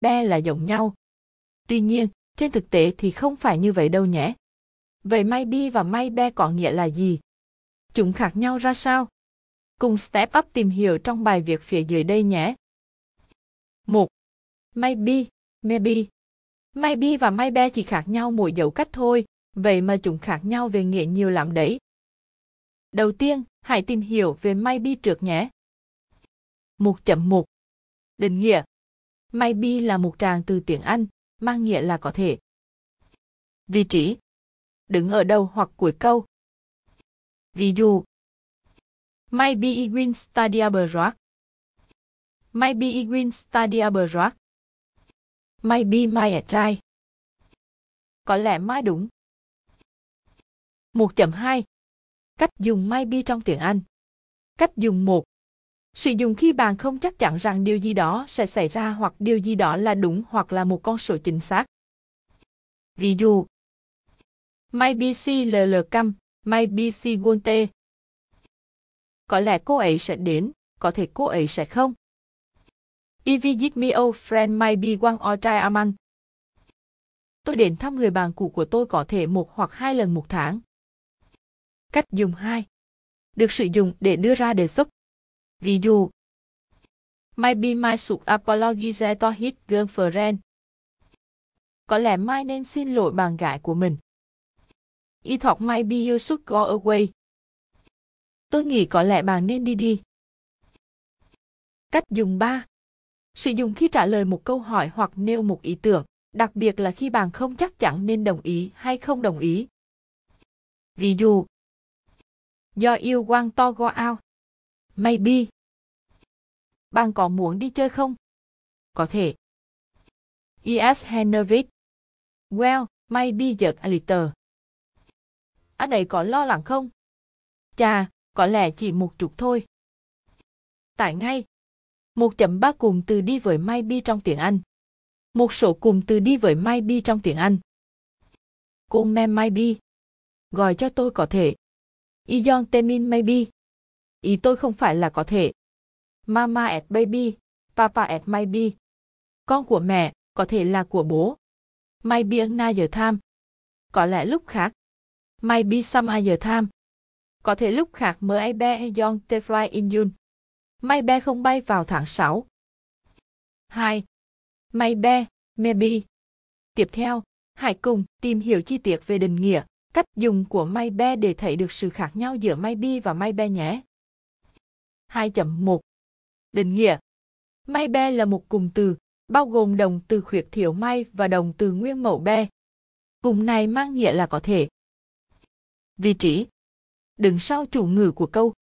be là giống nhau. Tuy nhiên, trên thực tế thì không phải như vậy đâu nhé. Vậy maybe và may be có nghĩa là gì? Chúng khác nhau ra sao? Cùng Step Up tìm hiểu trong bài viết phía dưới đây nhé. 1. Maybe, maybe. Maybe và maybe chỉ khác nhau mỗi dấu cách thôi, vậy mà chúng khác nhau về nghĩa nhiều lắm đấy. Đầu tiên, hãy tìm hiểu về maybe trước nhé. 1.1 Định nghĩa Maybe là một tràng từ tiếng Anh, mang nghĩa là có thể. Vị trí Đứng ở đầu hoặc cuối câu. Ví dụ Maybe I win study abroad. Maybe I win study abroad. Maybe Mai at right. Có lẽ Mai đúng. 1.2 Cách dùng maybe trong tiếng Anh Cách dùng 1 Sử dụng khi bạn không chắc chắn rằng điều gì đó sẽ xảy ra hoặc điều gì đó là đúng hoặc là một con số chính xác. Ví dụ Maybe BC LL Cam, My maybe she won't. Có lẽ cô ấy sẽ đến, có thể cô ấy sẽ không. If you me friend maybe one or twice Aman. Tôi đến thăm người bạn cũ của tôi có thể một hoặc hai lần một tháng. Cách dùng 2. Được sử dụng để đưa ra đề xuất. Ví dụ, Maybe my should apologize to his girlfriend. Có lẽ Mai nên xin lỗi bạn gái của mình. E I thought maybe you should go away. Tôi nghĩ có lẽ bạn nên đi đi. Cách dùng 3. Sử dụng khi trả lời một câu hỏi hoặc nêu một ý tưởng, đặc biệt là khi bạn không chắc chắn nên đồng ý hay không đồng ý. Ví dụ, Do yêu want to go out. Maybe. Bạn có muốn đi chơi không? Có thể. Yes Henrik. Well, maybe just a little. Anh ấy có lo lắng không? Chà, có lẽ chỉ một chút thôi. Tại ngay. 1.3 cùng từ đi với maybe trong tiếng Anh. Một số cùng từ đi với maybe trong tiếng Anh. Cô mem maybe. Gọi cho tôi có thể. Ion Temin maybe. Ý tôi không phải là có thể. Mama at baby, Papa at maybe. Con của mẹ, có thể là của bố. Maybe another time. Có lẽ lúc khác. Maybe some other time. Có thể lúc khác mới be young te fly in June. Maybe không bay vào tháng 6. 2. Maybe, maybe. Tiếp theo, hãy cùng tìm hiểu chi tiết về định nghĩa cách dùng của maybe để thấy được sự khác nhau giữa maybe và maybe nhé. 2.1 Định nghĩa May be là một cụm từ, bao gồm đồng từ khuyết thiểu may và đồng từ nguyên mẫu be. Cụm này mang nghĩa là có thể. Vị trí Đứng sau chủ ngữ của câu.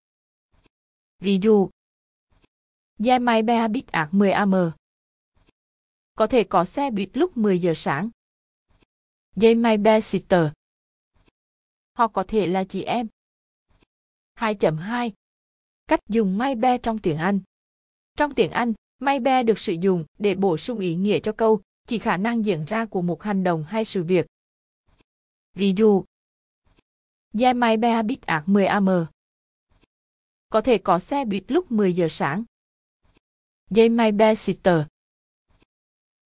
Ví dụ Gia may be big ạc 10 am. Có thể có xe buýt lúc 10 giờ sáng. Gia may be sister Họ có thể là chị em. 2.2 Cách dùng may be trong tiếng Anh Trong tiếng Anh, may be được sử dụng để bổ sung ý nghĩa cho câu chỉ khả năng diễn ra của một hành động hay sự việc. Ví dụ Yeah maybe big at 10 am. Có thể có xe buýt lúc 10 giờ sáng. Yeah maybe sister.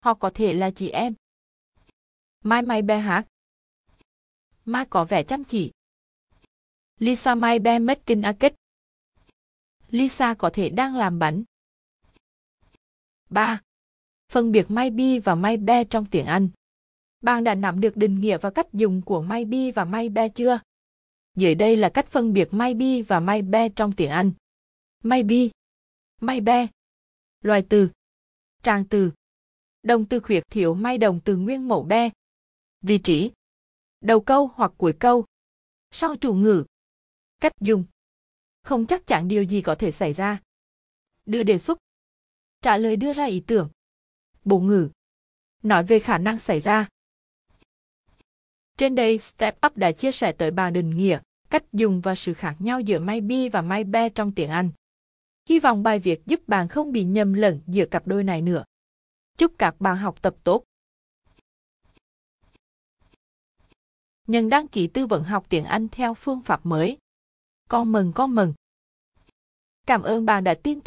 họ có thể là chị em. My maybe hát. Mai có vẻ chăm chỉ. Lisa Mai be making a cake. Lisa có thể đang làm bắn. 3. Phân biệt maybe và maybe trong tiếng Anh. Bạn đã nắm được định nghĩa và cách dùng của maybe và maybe chưa? Dưới đây là cách phân biệt maybe và maybe trong tiếng Anh. Maybe, maybe. Loài từ. Trang từ. Động từ khuyết thiếu may đồng từ nguyên mẫu be. Vị trí đầu câu hoặc cuối câu. Sau chủ ngữ. Cách dùng. Không chắc chắn điều gì có thể xảy ra. Đưa đề xuất. Trả lời đưa ra ý tưởng. Bổ ngữ. Nói về khả năng xảy ra. Trên đây, Step Up đã chia sẻ tới bạn định nghĩa, cách dùng và sự khác nhau giữa maybe và maybe trong tiếng Anh. Hy vọng bài viết giúp bạn không bị nhầm lẫn giữa cặp đôi này nữa. Chúc các bạn học tập tốt. Nhân đăng ký tư vấn học tiếng Anh theo phương pháp mới. Con mừng con mừng. Cảm ơn bạn đã tin tưởng